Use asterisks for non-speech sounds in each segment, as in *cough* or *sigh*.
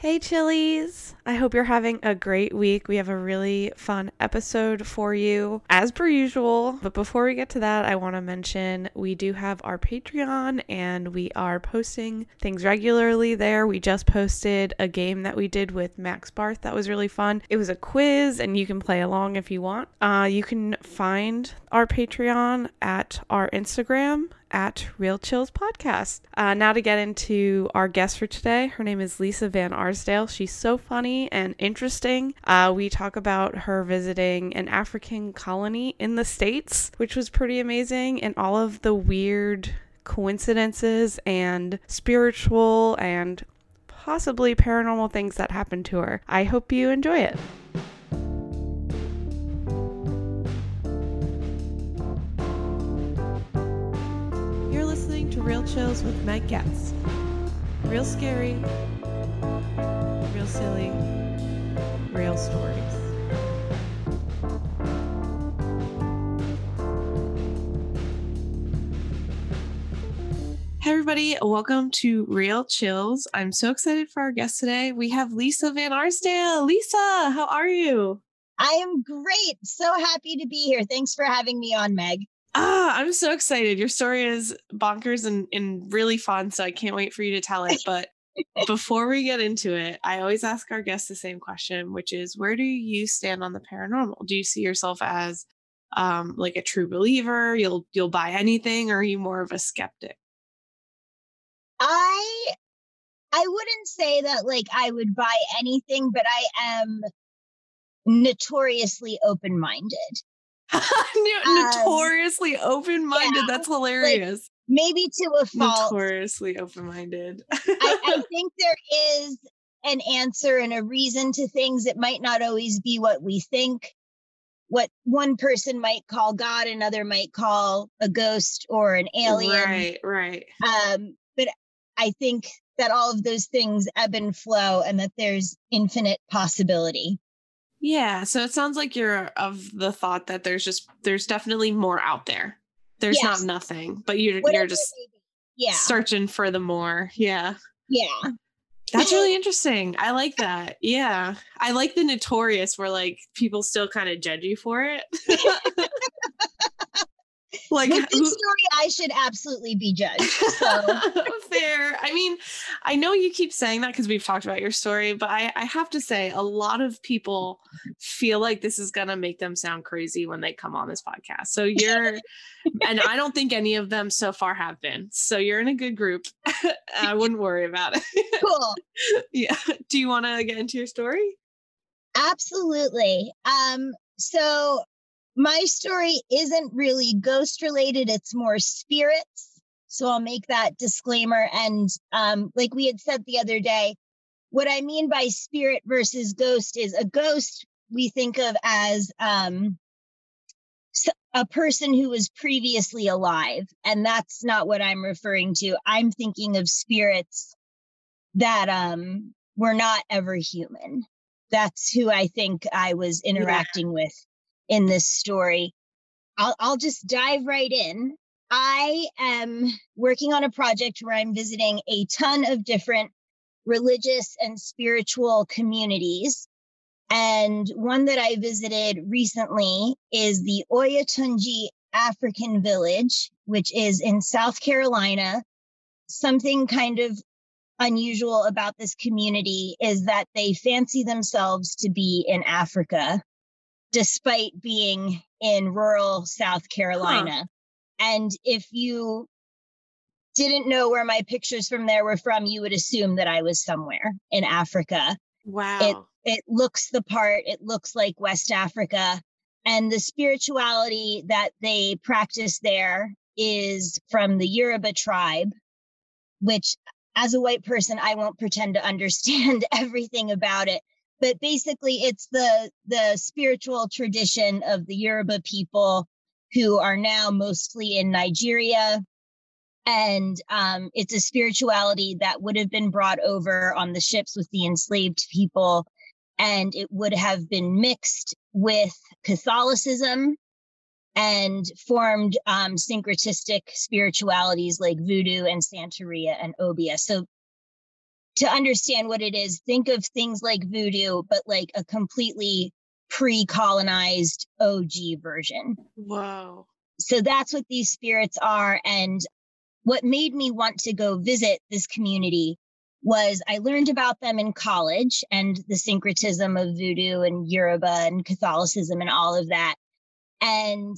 Hey, Chilies! I hope you're having a great week. We have a really fun episode for you, as per usual. But before we get to that, I want to mention we do have our Patreon and we are posting things regularly there. We just posted a game that we did with Max Barth that was really fun. It was a quiz, and you can play along if you want. Uh, you can find our Patreon at our Instagram at Real Chills Podcast. Uh, now to get into our guest for today. Her name is Lisa Van Arsdale. She's so funny and interesting. Uh, we talk about her visiting an African colony in the States, which was pretty amazing, and all of the weird coincidences and spiritual and possibly paranormal things that happened to her. I hope you enjoy it. Real Chills with Meg Getz. Real scary, real silly, real stories. Hey everybody, welcome to Real Chills. I'm so excited for our guest today. We have Lisa Van Arsdale. Lisa, how are you? I am great. So happy to be here. Thanks for having me on, Meg. Ah, I'm so excited. Your story is bonkers and, and really fun, so I can't wait for you to tell it. But before we get into it, I always ask our guests the same question, which is where do you stand on the paranormal? Do you see yourself as um like a true believer? You'll you'll buy anything, or are you more of a skeptic? I I wouldn't say that like I would buy anything, but I am notoriously open-minded. No- *laughs* Notoriously open-minded. yeah, That's hilarious. Maybe to a fault. Notoriously open-minded. I, I *laughs* think there is an answer and a reason to things. It might not always be what we think. What one person might call God, another might call a ghost or an alien. Right, right. Um, but I think that all of those things ebb and flow and that there's infinite possibility. Yeah, so it sounds like you're of the thought that there's just there's definitely more out there. There's Yes. not nothing, but you're Whatever you're just yeah. searching for the more. Yeah. Yeah. That's really *laughs* interesting. I like that. Yeah. I like the notorious where like people still kind of judge you for it. *laughs* *laughs* like With this story, I should absolutely be judged. So *laughs* Fair. I mean, I know you keep saying that because we've talked about your story, but I, I have to say, a lot of people feel like this is going to make them sound crazy when they come on this podcast. So you're, and I don't think any of them so far have been. So you're in a good group. *laughs* I wouldn't worry about it. cool. *laughs* yeah. Do you want to get into your story? Absolutely. Um, so my story isn't really ghost related, it's more spirits. So I'll make that disclaimer. And um, like we had said the other day, what I mean by spirit versus ghost is a ghost we think of as um, a person who was previously alive. And that's not what I'm referring to. I'm thinking of spirits that um, were not ever human. That's who I think I was interacting with in this story. I'll, I'll just dive right in. I am working on a project where I'm visiting a ton of different religious and spiritual communities. And one that I visited recently is the Oyotunji African Village, which is in South Carolina. Something kind of unusual about this community is that they fancy themselves to be in Africa, despite being in rural South Carolina. And if you didn't know where my pictures from there were from, you would assume that I was somewhere in Africa. Wow. It looks the part, it looks like West Africa. And the spirituality that they practice there is from the Yoruba tribe, which as a white person, I won't pretend to understand *laughs* everything about it. But basically, it's the the spiritual tradition of the Yoruba people who are now mostly in Nigeria. And um, it's a spirituality that would have been brought over on the ships with the enslaved people. And it would have been mixed with Catholicism and formed um, syncretistic spiritualities like voodoo and Santeria and Obeah. So to understand what it is, think of things like voodoo, but like a completely pre colonized OG version. Whoa. So that's what these spirits are. And what made me want to go visit this community was I learned about them in college and the syncretism of voodoo and Yoruba and Catholicism and all of that. And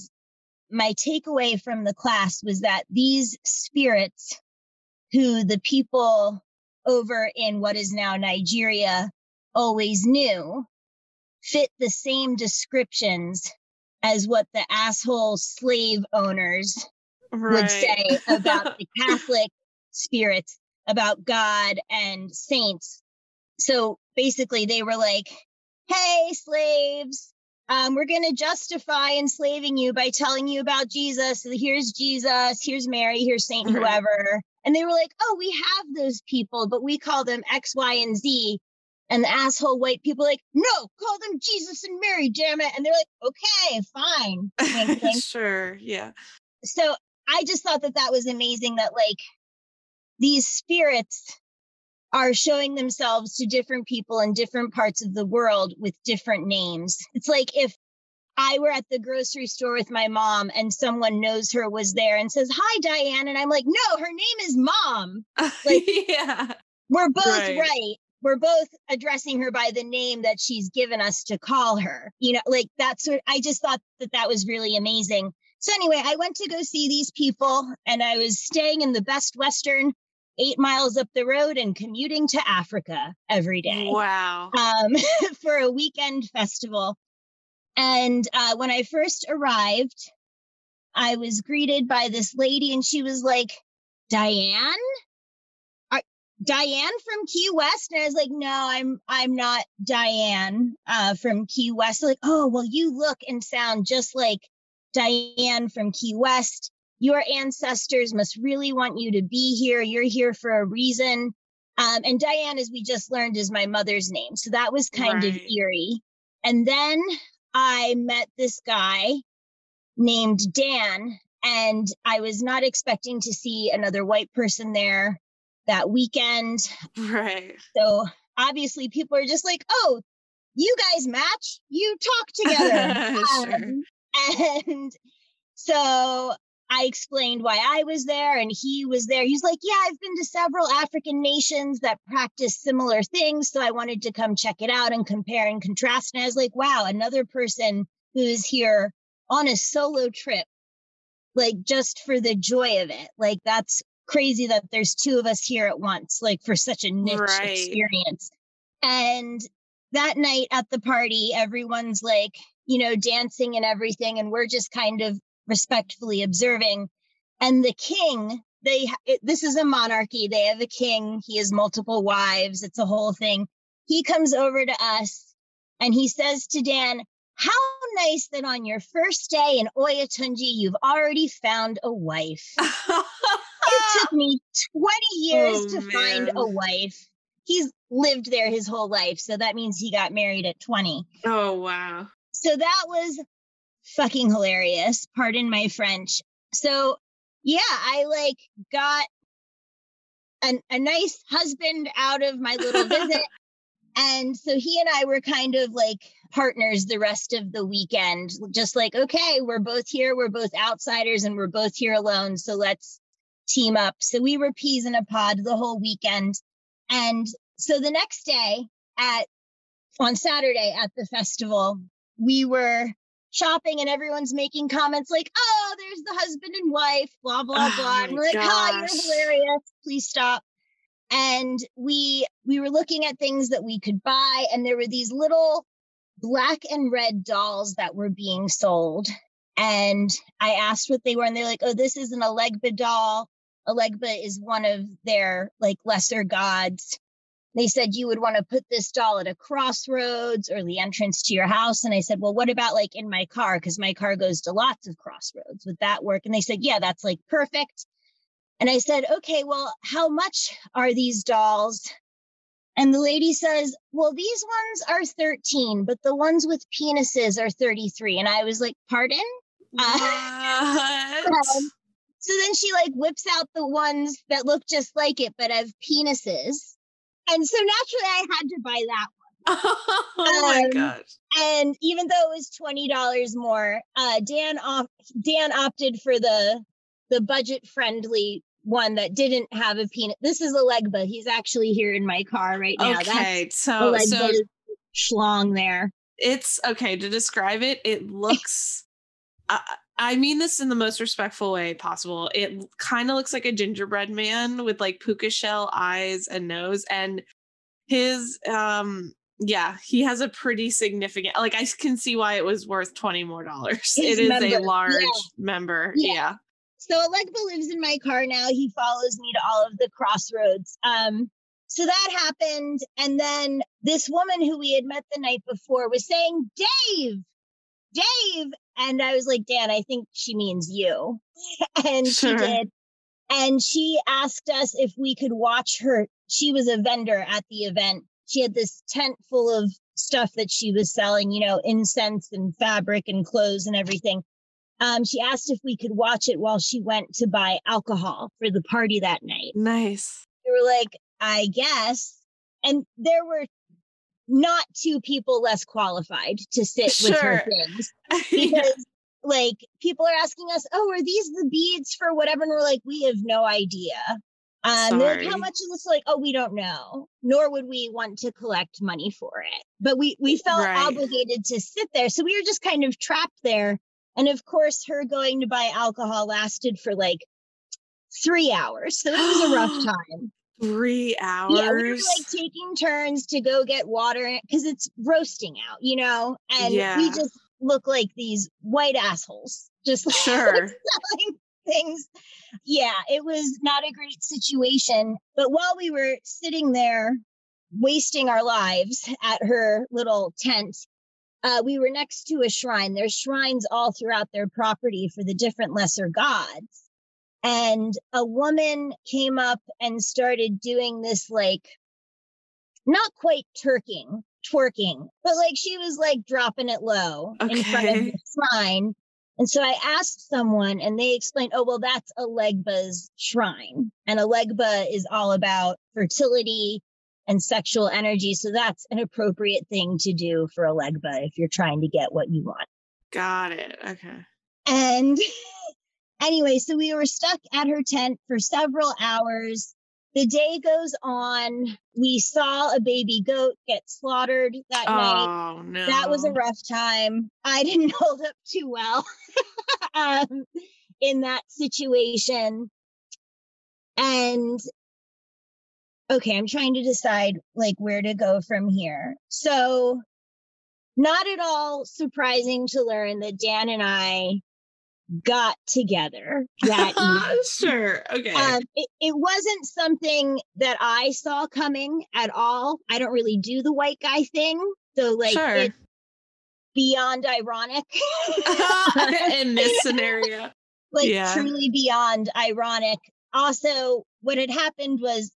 my takeaway from the class was that these spirits who the people over in what is now Nigeria always knew fit the same descriptions as what the asshole slave owners right. would say about the *laughs* Catholic spirits, about God and saints. So basically, they were like, hey, slaves, um, we're going to justify enslaving you by telling you about Jesus. Here's Jesus, here's Mary, here's Saint whoever. And they were like, oh, we have those people, but we call them X, Y, and Z. And the asshole white people like, no, call them Jesus and Mary, damn it. And they're like, okay, fine. *laughs* sure, yeah. So I just thought that that was amazing that like these spirits are showing themselves to different people in different parts of the world with different names. It's like if I were at the grocery store with my mom and someone knows her was there and says, Hi, Diane. And I'm like, No, her name is mom. *laughs* Like, yeah, we're both right. right. We're both addressing her by the name that she's given us to call her. You know, like that's what I just thought that that was really amazing. So, anyway, I went to go see these people and I was staying in the Best Western eight miles up the road and commuting to Africa every day. Wow. Um, *laughs* for a weekend festival. And uh, when I first arrived, I was greeted by this lady, and she was like, Diane? Are, Diane from Key West? And I was like, no, I'm I'm not Diane uh, from Key West. Like, oh, well, you look and sound just like Diane from Key West. Your ancestors must really want you to be here. You're here for a reason. Um, and Diane, as we just learned, is my mother's name. So that was kind right. of eerie. And then I met this guy named Dan, and I was not expecting to see another white person there that weekend. *laughs* Right. So obviously, people are just like, oh, you guys match, you talk together. *laughs* sure. um, *laughs* and so I explained why I was there and he was there. He's like, Yeah, I've been to several African nations that practice similar things. So I wanted to come check it out and compare and contrast. And I was like, Wow, another person who is here on a solo trip, like just for the joy of it. Like that's crazy that there's two of us here at once, like for such a niche right. experience. And that night at the party, everyone's like, you know, dancing and everything. And we're just kind of respectfully observing. And the king, they it, this is a monarchy. They have a king. He has multiple wives. It's a whole thing. He comes over to us and he says to Dan, "How nice that on your first day in Oyotunji, you've already found a wife." *laughs* it took me 20 years oh, to man. find a wife. He's lived there his whole life, so that means he got married at 20. Oh wow. So that was fucking hilarious. Pardon my French. So yeah, I like got an, a nice husband out of my little visit. *laughs* and so he and I were kind of like partners the rest of the weekend, just like, okay, we're both here, we're both outsiders, and we're both here alone. So let's team up. So we were peas in a pod the whole weekend. And so the next day at on Saturday at the festival, we were shopping and everyone's making comments like, oh, there's the husband and wife, blah, blah, oh blah. And we're like, oh, you're hilarious. Please stop. And we we were looking at things that we could buy, and there were these little black and red dolls that were being sold. And I asked what they were, and they're like, oh, this is an Elegba doll. Elegba is one of their like lesser gods. They said you would want to put this doll at a crossroads or the entrance to your house. And I said, well, what about like in my car? Because my car goes to lots of crossroads. Would that work? And they said, yeah, that's like perfect. And I said, okay, well, how much are these dolls? And the lady says, well, these ones are 13, but the ones with penises are 33. And I was like, pardon? Uh, *laughs* um, so then she like whips out the ones that look just like it, but have penises and so naturally I had to buy that *laughs* one. oh my Um, gosh. and even though it was twenty dollars more, uh, Dan off Dan opted for the the budget friendly one that didn't have a peanut. This is a Legba. He's actually here in my car right now. Okay, That's so a so schlong there. it's okay to describe it. It looks. I, I mean this in the most respectful way possible. It kind of looks like a gingerbread man with like puka shell eyes and nose, and his um yeah, he has a pretty significant. Like I can see why it was worth twenty more dollars. His It is member, a yeah. large member. Yeah. Yeah. So Legba lives in my car now. He follows me to all of the crossroads. Um, so that happened, and then this woman who we had met the night before was saying, "Dave, Dave," and I was like, "Dan, I think she means you," *laughs* and Sure. she did. And she asked us if we could watch her. She was a vendor at the event. She had this tent full of stuff that she was selling, you know, incense and fabric and clothes and everything um, she asked if we could watch it while she went to buy alcohol for the party that night. Nice. We were like, I guess. And there were not two people less qualified to sit with her Sure. things *laughs* Yeah. because, like, people are asking us, "Oh, are these the beads for whatever?" And we're like, "We have no idea." Um, like, how much is this? Like, oh, we don't know. Nor would we want to collect money for it. But we we felt Right. obligated to sit there, so we were just kind of trapped there. And of course, her going to buy alcohol lasted for like three hours, so it was a rough *gasps* time. Three hours. Yeah, we were like taking turns to go get water because it's roasting out, you know, and we just look like these white assholes, just like, *laughs* Sure. selling things. Yeah, it was not a great situation. But while we were sitting there wasting our lives at her little tent, uh, we were next to a shrine. There's shrines all throughout their property for the different lesser gods. And a woman came up and started doing this, like, not quite turking, twerking, but like she was like dropping it low in front of the shrine. And so I asked someone and they explained, oh, well, that's Elegba's shrine. And Elegba is all about fertility and sexual energy. So that's an appropriate thing to do for a Legba if you're trying to get what you want. Got it. Okay. And *laughs* anyway, so we were stuck at her tent for several hours. The day goes on. We saw a baby goat get slaughtered that night. Oh no. That was a rough time. I *laughs* didn't hold up too well *laughs* um, in that situation. And okay, I'm trying to decide like where to go from here. So, not at all surprising to learn that Dan and I got together that *laughs* evening. sure. Okay. Um, it, it wasn't something that I saw coming at all. I don't really do the white guy thing. So, like, sure. it's beyond ironic. *laughs* In this *laughs* scenario. like, Yeah. truly beyond ironic. Also, what had happened was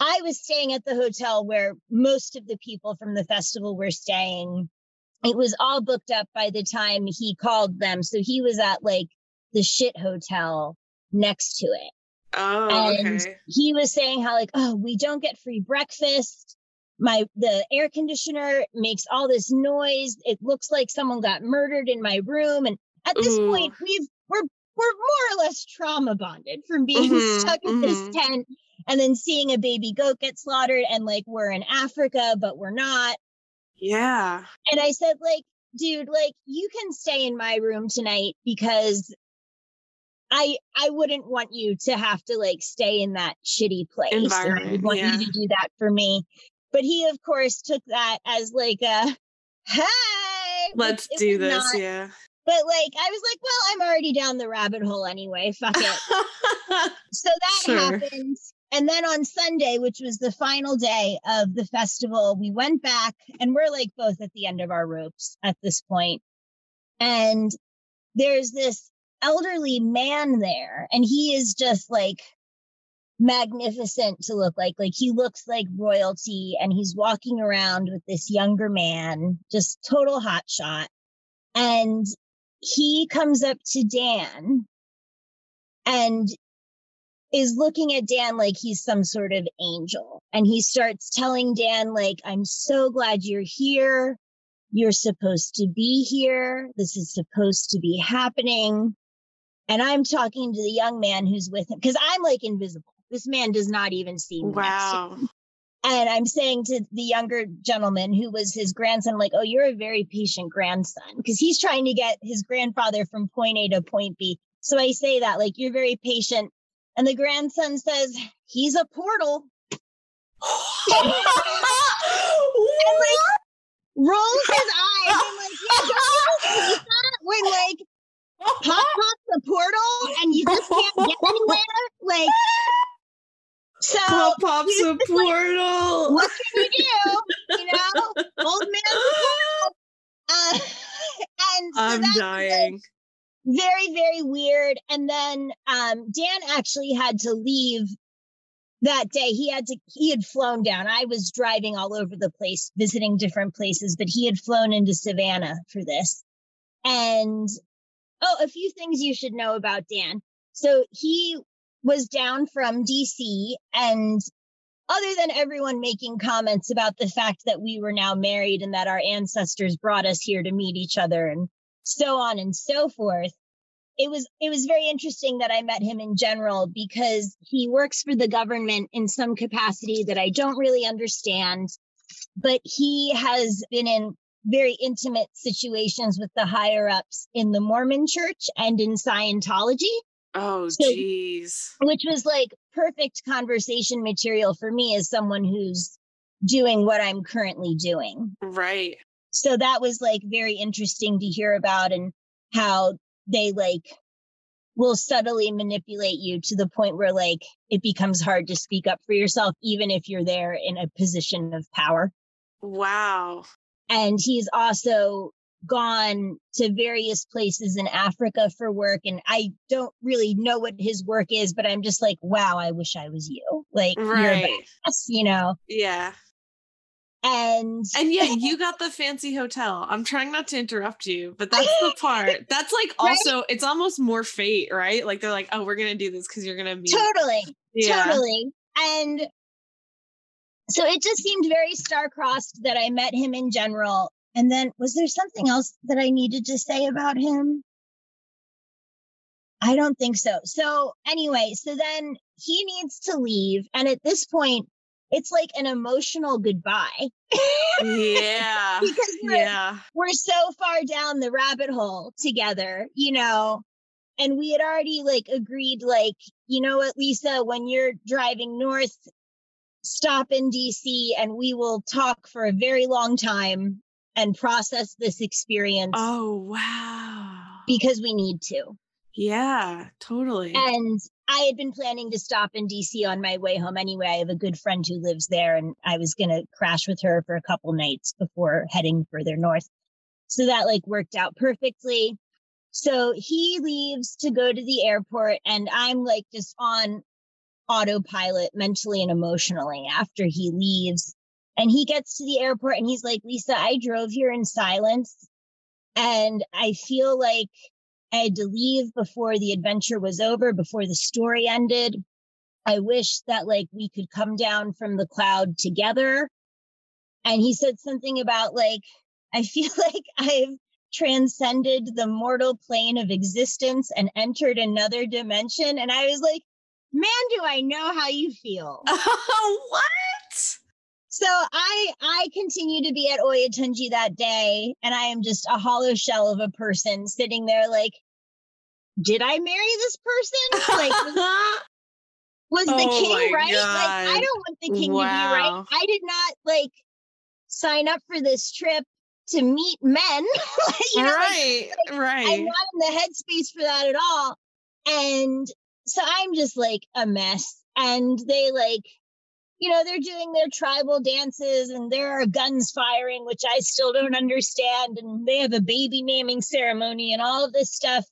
I was staying at the hotel where most of the people from the festival were staying. It was all booked up by the time he called them. So he was at like the shit hotel next to it. Oh, and okay. he was saying how like oh we don't get free breakfast my the air conditioner makes all this noise it looks like someone got murdered in my room and at this Ooh. point we've we're we're more or less trauma bonded from being *laughs* Mhm, stuck in mhm. this tent and then seeing a baby goat get slaughtered and like we're in africa but we're not Yeah. and I said, like, dude, like you can stay in my room tonight because I I wouldn't want you to have to like stay in that shitty place. and I Environment, want yeah. you to do that for me. But he, of course, took that as like a hey, Let's do this. not. Yeah. But like I was like, well, I'm already down the rabbit hole anyway. Fuck it. *laughs* So that Sure. happened. And then on Sunday, which was the final day of the festival, we went back and we're like both at the end of our ropes at this point. And there's this elderly man there, and he is just like magnificent to look like. Like he looks like royalty, and he's walking around with this younger man, just total hot shot. And he comes up to Dan and is looking at Dan like he's some sort of angel. And he starts telling Dan, like, I'm so glad you're here. You're supposed to be here. This is supposed to be happening. And I'm talking to the young man who's with him because I'm like invisible. This man does not even see me. Wow. And I'm saying to the younger gentleman who was his grandson, like, oh, you're a very patient grandson because he's trying to get his grandfather from point A to point B. So I say that, like, you're very patient. And the grandson says, he's a portal. and like rolls his eyes and like, yeah, don't *laughs* when like pop pop the portal and you just can't get anywhere. Like so Pop pops a he's just like, portal. what can you do? You know, old man. Uh, *laughs* and so I'm that's, like, dying. Very very weird. And then um dan actually had to leave that day. He had to he had flown down. I was driving all over the place visiting different places but he had flown into savannah for this. And oh a few things you should know about dan. So he was down from dc and other than everyone making comments about the fact that we were now married and that our ancestors brought us here to meet each other and so on and so forth it was it was very interesting that i met him in general because he works for the government in some capacity that i don't really understand but he has been in very intimate situations with the higher ups in the mormon church and in scientology Oh, So- jeez. which was like perfect conversation material for me as someone who's doing what i'm currently doing Right. So that was like very interesting to hear about and how they like will subtly manipulate you to the point where like it becomes hard to speak up for yourself even if you're there in a position of power Wow. and he's also gone to various places in Africa for work and I don't really know what his work is but I'm just like wow I wish I was you like you're Right. badass, you know Yeah. And And yet *laughs* you got the fancy hotel. I'm trying not to interrupt you, but that's the *laughs* part. That's like Right? also it's almost more fate, right? Like they're like, "Oh, we're going to do this cuz you're going to be totally Yeah. Totally. And so it just seemed very star-crossed that I met him in general. And then was there something else that I needed to say about him? I don't think so. So anyway, so then he needs to leave. And at this point, it's like an emotional goodbye. *laughs* Yeah. because we're, Yeah. we're so far down the rabbit hole together, you know. And we had already like agreed, like, you know what, Lisa, when you're driving north, stop in DC and we will talk for a very long time and process this experience Oh, wow. because we need to. Yeah, totally. And I had been planning to stop in DC on my way home anyway. I have a good friend who lives there and I was going to crash with her for a couple nights before heading further north. So that like worked out perfectly. So he leaves to go to the airport and I'm like just on autopilot mentally and emotionally after he leaves. And he gets to the airport and he's like, Lisa, I drove here in silence and I feel like I had to leave before the adventure was over, before the story ended. I wish that like we could come down from the cloud together. And he said something about like, I feel *laughs* like I've transcended the mortal plane of existence and entered another dimension. And I was like, man, do I know how you feel. *laughs* what? So I I continue to be at Oyotunji that day, and I am just a hollow shell of a person sitting there like, did I marry this person? Like was, *laughs* was the Oh king my right? Like I don't want the king to be right. I did not like sign up for this trip to meet men. *laughs* you know, like, right, I'm not in the headspace for that at all. And so I'm just like a mess. And they like, you know, they're doing their tribal dances and there are guns firing, which I still don't understand. And they have a baby naming ceremony and all of this stuff.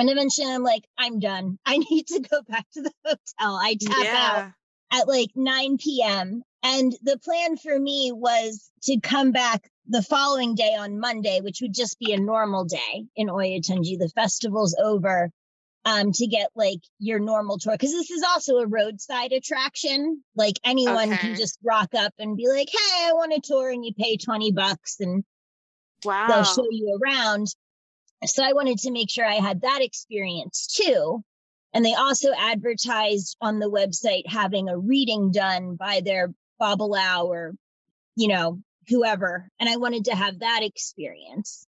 And eventually I'm like, I'm done. *laughs* I need to go back to the hotel. I tap out Yeah. at like 9 p.m. And the plan for me was to come back the following day on Monday, which would just be a normal day in Oyotunji. The festival's over. um, to get like your normal tour. Cause this is also a roadside attraction. Like anyone Okay. can just rock up and be like, Hey, I want a tour and you pay 20 bucks and Wow. they'll show you around. So I wanted to make sure I had that experience too. And they also advertised on the website having a reading done by their Babalawo or, you know, whoever. And I wanted to have that experience.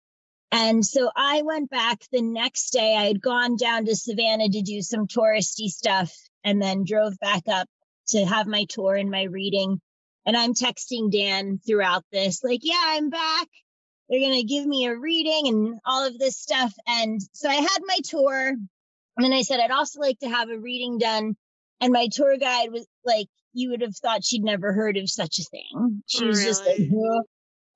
And so I went back the next day. I had gone down to Savannah to do some touristy stuff and then drove back up to have my tour and my reading. And I'm texting Dan throughout this, like, yeah, I'm back they're going to give me a reading and all of this stuff. And so I had my tour. And then I said, I'd also like to have a reading done. And my tour guide was like, you would have thought she'd never heard of such a thing. She was just like, Really? "Huh?"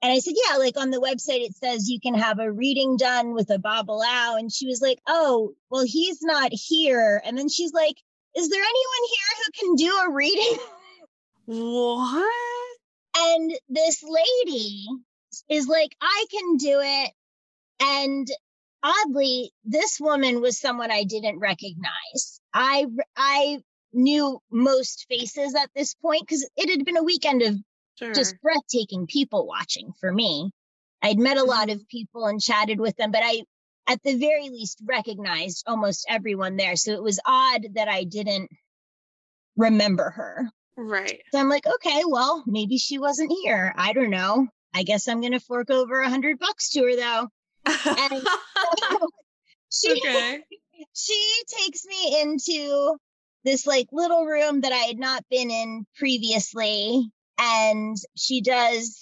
and I said, yeah, like on the website, it says you can have a reading done with a Babalawo. And she was like, oh, well, he's not here. And then she's like, is there anyone here who can do a reading? what? And this lady is like, I can do it. And oddly, this woman was someone I didn't recognize. I I knew most faces at this point because it had been a weekend of Sure. just breathtaking people watching for me. I'd met a mm-hmm. lot of people and chatted with them, but I at the very least recognized almost everyone there. So it was odd that I didn't remember her. right. So I'm like, okay, well, maybe she wasn't here. I don't know. I guess I'm gonna fork over a hundred bucks to her though. And *laughs* she okay. *laughs* she takes me into this like little room that I had not been in previously. And she does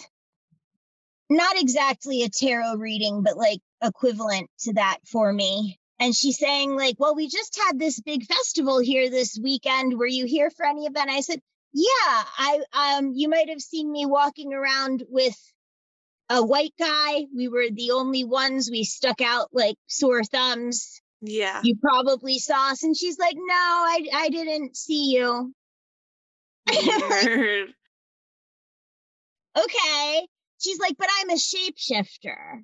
not exactly a tarot reading, but like equivalent to that for me. And she's saying, like, well, we just had this big festival here this weekend. Were you here for any of that? I said, yeah, I um you might have seen me walking around with a white guy. We were the only ones we stuck out like sore thumbs. Yeah. You probably saw us. And she's like, no, I I didn't see you. *laughs* Okay. She's like, but I'm a shapeshifter.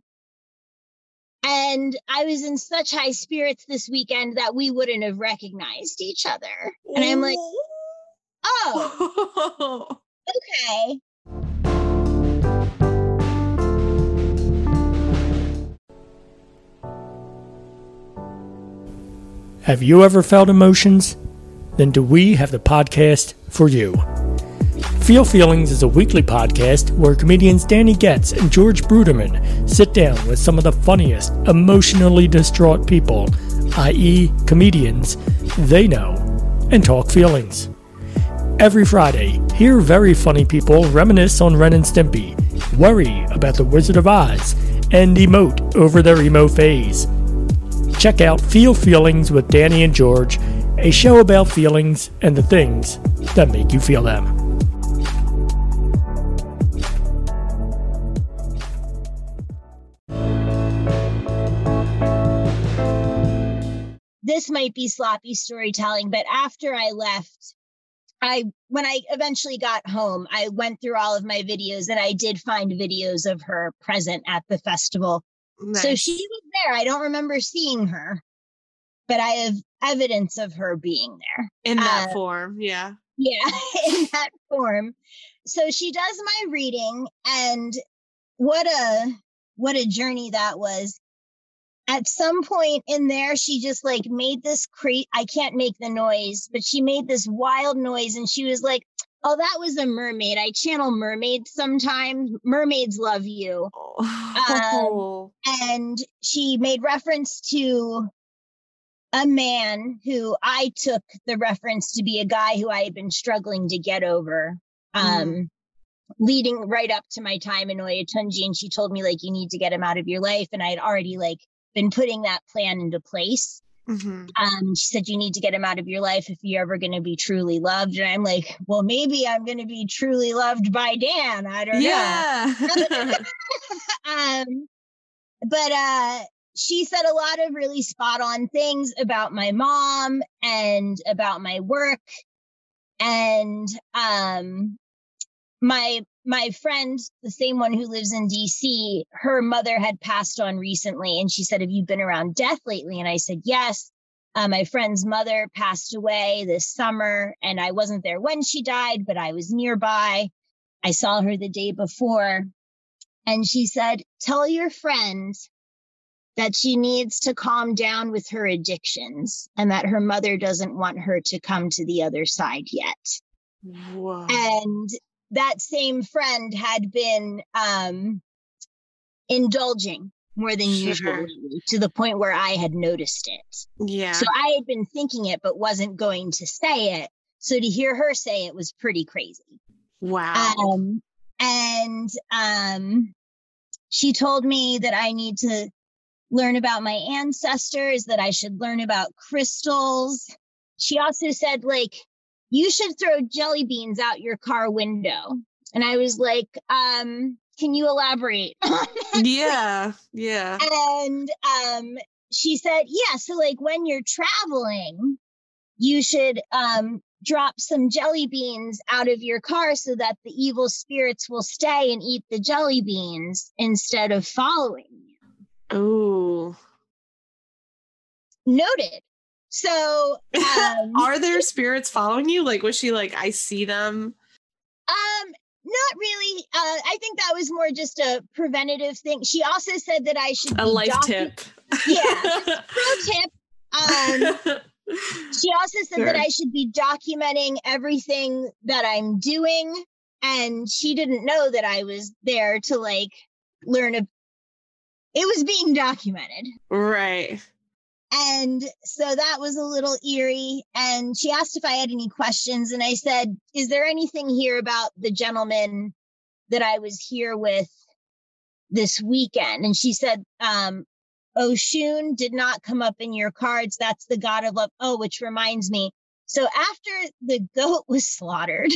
And I was in such high spirits this weekend that we wouldn't have recognized each other. And I'm like, oh, *laughs* okay. Have you ever felt emotions? Then do we have the podcast for you. Feel Feelings is a weekly podcast where comedians Danny Getz and George Bruderman sit down with some of the funniest, emotionally distraught people, i.e., comedians, they know, and talk feelings. Every Friday, hear very funny people reminisce on Ren and Stimpy, worry about the Wizard of Oz, and emote over their emo phase. Check out Feel Feelings with Danny and George, a show about feelings and the things that make you feel them. This might be sloppy storytelling, but after I left, I when I eventually got home, I went through all of my videos and I did find videos of her present at the festival. So she was there. I don't remember seeing her, but I have evidence of her being there. in that uh, form. Yeah. Yeah, *laughs* in that form. So she does my reading and what a what a journey that was. At some point in there she just like made this crate I can't make the noise, but she made this wild noise and she was like, "Oh, that was a mermaid. I channel mermaids sometimes. Mermaids love you." Oh. *laughs* and she made reference to a man who I took the reference to be a guy who I had been struggling to get over. Um, leading right up to my time in Oyotunji, and she told me like you need to get him out of your life, and I had already like been putting that plan into place. Mhm. Um, she said you need to get him out of your life if you're ever going to be truly loved, and I'm like, well, maybe I'm going to be truly loved by Dan. I don't know. Yeah. *laughs* um, but uh, she said a lot of really spot on things about my mom and about my work, and um, my my friend, the same one who lives in DC, her mother had passed on recently, and she said, "Have you been around death lately?" And I said, "Yes." Uh, my friend's mother passed away this summer, and I wasn't there when she died, but I was nearby. I saw her the day before, and she said, Tell your friend that she needs to calm down with her addictions and that her mother doesn't want her to come to the other side yet. Whoa. And that same friend had been um, indulging more than Sure. usual to the point where I had noticed it. yeah. So I had been thinking it, but wasn't going to say it. So to hear her say it was pretty crazy. wow. Um, and um, she told me that I need to learn about my ancestors, that I should learn about crystals. She also said, like, you should throw jelly beans out your car window. And I was like, um, can you elaborate? yeah. Yeah. and um she said yeah so like when you're traveling you should um drop some jelly beans out of your car so that the evil spirits will stay and eat the jelly beans instead of following you Oh. noted so *laughs* um Are there spirits following you? Like, was she like, I see them? Um, not really. Uh, I think that was more just a preventative thing. She also said that I should A life docu- tip. Yeah. *laughs* Pro tip. Um, she also said that I should be documenting everything that I'm doing, and she didn't know that I was there to like learn. A- it was being documented. right. And so that was a little eerie. And she asked if I had any questions. And I said, Is there anything here about the gentleman that I was here with this weekend? And she said, um, Oshun did not come up in your cards. That's the god of love. Oh, which reminds me. So after the goat *laughs* was slaughtered,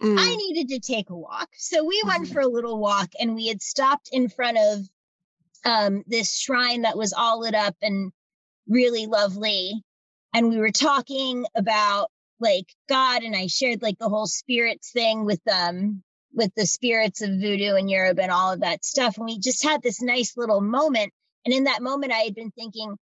Mm. I needed to take a walk. So we went Mhm. for a little walk and we had stopped in front of um, this shrine that was all lit up and really lovely. And we were talking about like God and I shared like the whole spirits thing with um with the spirits of voodoo in Yoruba and all of that stuff. And we just had this nice little moment. And in that moment, I had been thinking,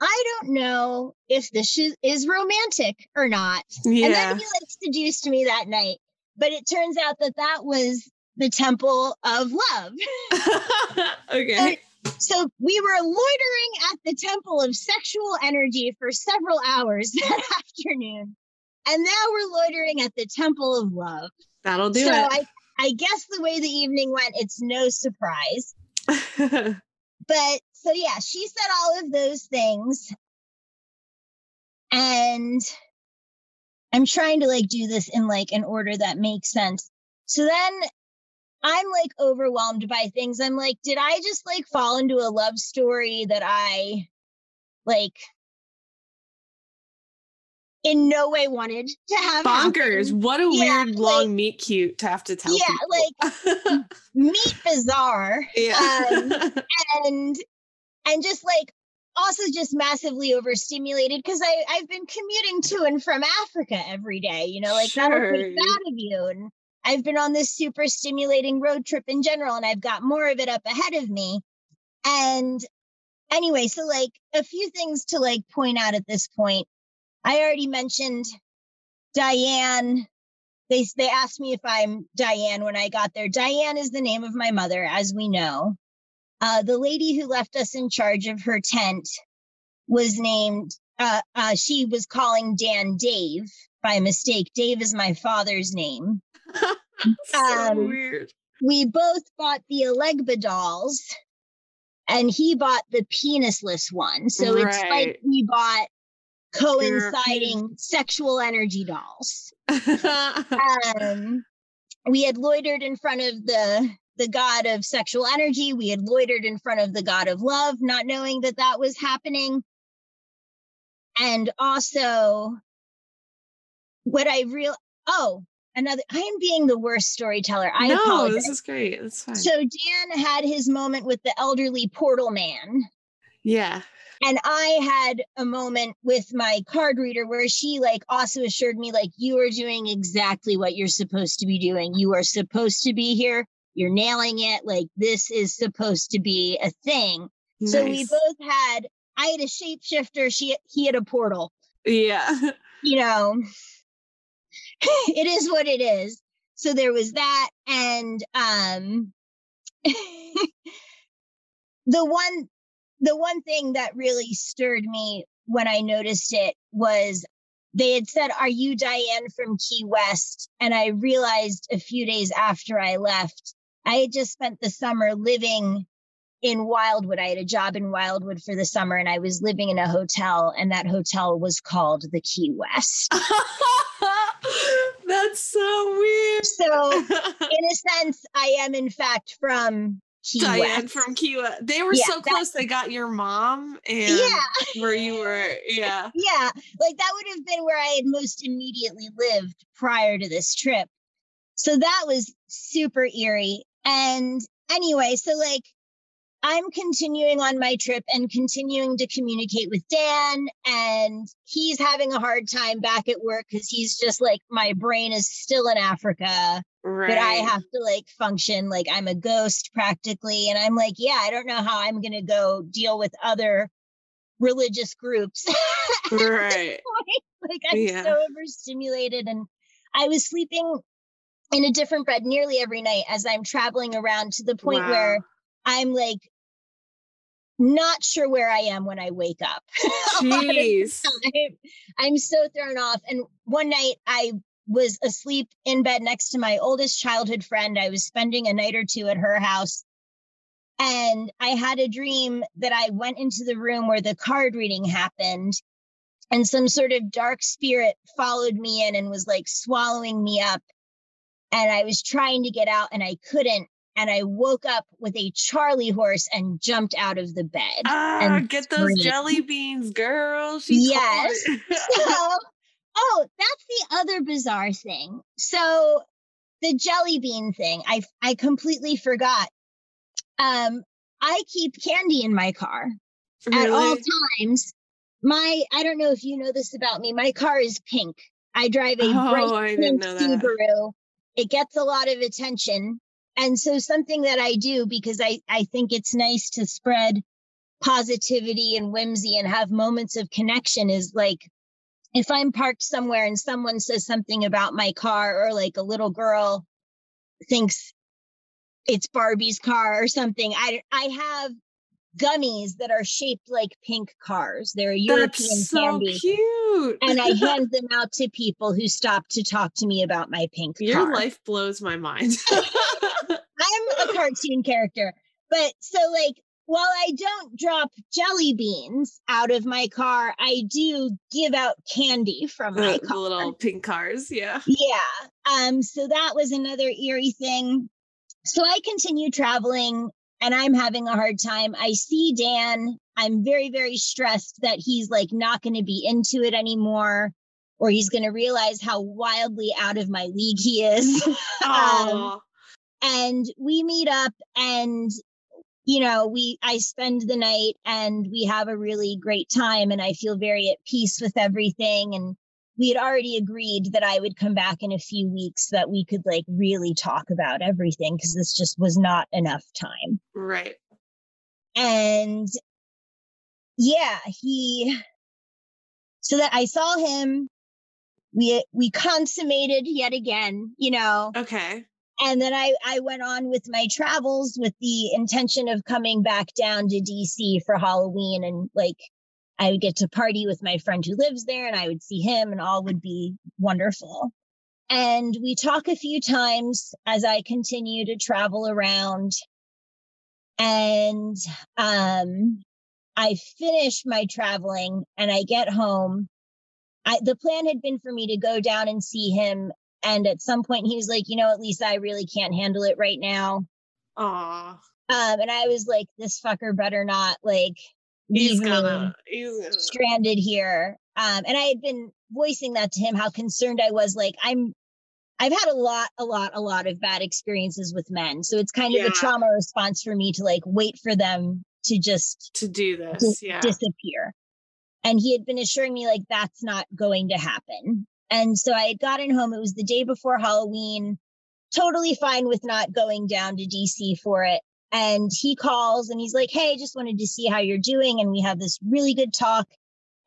I don't know if this is romantic or not. Yeah. And then he like seduced me that night. But it turns out that that was the temple of love. *laughs* okay. So we were loitering at the temple of sexual energy for several hours *laughs* that afternoon. And now we're loitering at the temple of love. That'll do so it. I, I guess the way the evening went, it's no surprise. *laughs* But so yeah, she said all of those things. And I'm trying to like do this in like an order that makes sense. So then I'm like overwhelmed by things. I'm like, did I just like fall into a love story that I like in no way wanted to have Bonkers. happen? What a Yeah, weird like- long meet cute to have to tell Yeah, people. *laughs* Meet bizarre. yeah. um, *laughs* and and just like also just massively overstimulated because I I've been commuting to and from Africa every day. You know, like that'll take that of you. And I've been on this super stimulating road trip in general, and I've got more of it up ahead of me. And anyway, so like a few things to like point out at this point. I already mentioned Diane. They they asked me if I'm Diane when I got there. Diane is the name of my mother, as we know. Uh, the lady who left us in charge of her tent was named. Uh, uh, she was calling Dan Dave by mistake. Dave is my father's name. *laughs* so Um, weird. We both bought the Elegba dolls, and he bought the penisless one. So it's like we bought coinciding sexual energy dolls. *laughs* um, we had loitered in front of the the god of sexual energy. We had loitered in front of the god of love, not knowing that that was happening. And also, what I real oh another I am being the worst storyteller. I no, apologize. this is great. It's fine. So Dan had his moment with the elderly portal man. yeah. And I had a moment with my card reader where she like also assured me like you are doing exactly what you're supposed to be doing. You are supposed to be here. You're nailing it. Like this is supposed to be a thing. So we both had I had a shapeshifter. She he had a portal. Yeah. *laughs* You know, *laughs* it is what it is. So there was that, and um, *laughs* the one the one thing that really stirred me when I noticed it was they had said, Are you Diane from Key West? And I realized a few days after I left, I had just spent the summer living in Wildwood. I had a job in Wildwood for the summer and I was living in a hotel, and that hotel was called the Key West. *laughs* *laughs* That's so weird. So, in a *laughs* sense, I am in fact from Key Diane West. from Key West. They were Yeah, so close. They got your mom and yeah. where you were. Yeah. *laughs* yeah, like that would have been where I had most immediately lived prior to this trip. So that was super eerie. And anyway, so like I'm continuing on my trip and continuing to communicate with Dan, and he's having a hard time back at work because he's just like, my brain is still in Africa, Right. but I have to like function like I'm a ghost practically. And I'm like, yeah, I don't know how I'm going to go deal with other religious groups. *laughs* Right. *laughs* like I'm Yeah. so overstimulated and I was sleeping in a different bed nearly every night as I'm traveling around to the point where I'm like not sure where I am when I wake up. *laughs* Jeez. I'm, I'm so thrown off. And one night I was asleep in bed next to my oldest childhood friend. I was spending a night or two at her house. And I had a dream that I went into the room where the card reading happened. And some sort of dark spirit followed me in and was like swallowing me up. And I was trying to get out and I couldn't. And I woke up with a Charlie horse and jumped out of the bed. Ah, and get those jelly beans, girl. She Yes. *laughs* so, oh, that's the other bizarre thing. So the jelly bean thing, I I completely forgot. Um, I keep candy in my car at all times. My I don't know if you know this about me. My car is pink. I drive a Oh, bright pink. Subaru. It gets a lot of attention. And so something that I do because I, I think it's nice to spread positivity and whimsy and have moments of connection is like if I'm parked somewhere and someone says something about my car or like a little girl thinks it's Barbie's car or something, I I have gummies that are shaped like pink cars. They're European That's so candy. cute. And I *laughs* hand them out to people who stop to talk to me about my pink Your car. life blows my mind. *laughs* A cartoon character. But so like while I don't drop jelly beans out of my car, I do give out candy from my the car. little pink cars. Yeah. Yeah. Um, so that was another eerie thing. So I continue traveling and I'm having a hard time. I see Dan. I'm very, very stressed that he's like not going to be into it anymore or he's going to realize how wildly out of my league he is. *laughs* um, and we meet up and you know we i spend the night and we have a really great time and i feel very at peace with everything and we had already agreed that i would come back in a few weeks so that we could like really talk about everything because this just was not enough time right. and yeah he so that i saw him we we consummated yet again you know Okay. And then I, I went on with my travels with the intention of coming back down to DC for Halloween and like I would get to party with my friend who lives there and I would see him and all would be wonderful. And we talk a few times as I continue to travel around. And um I finish my traveling and I get home. I the plan had been for me to go down and see him and at some point he was like, you know, at least I really can't handle it right now. Aw. Um, and I was like, this fucker better not like He's leave me gonna. He's gonna. stranded here. Um, and I had been voicing that to him, how concerned I was. Like, I'm, I've had a lot, a lot, a lot of bad experiences with men. So it's kind of Yeah. a trauma response for me to like wait for them to just To do this. Yeah. disappear. And he had been assuring me like that's not going to happen. And so I had gotten home. It was the day before Halloween. Totally fine with not going down to DC for it. and he calls and he's like, Hey, just wanted to see how you're doing. And we have this really good talk.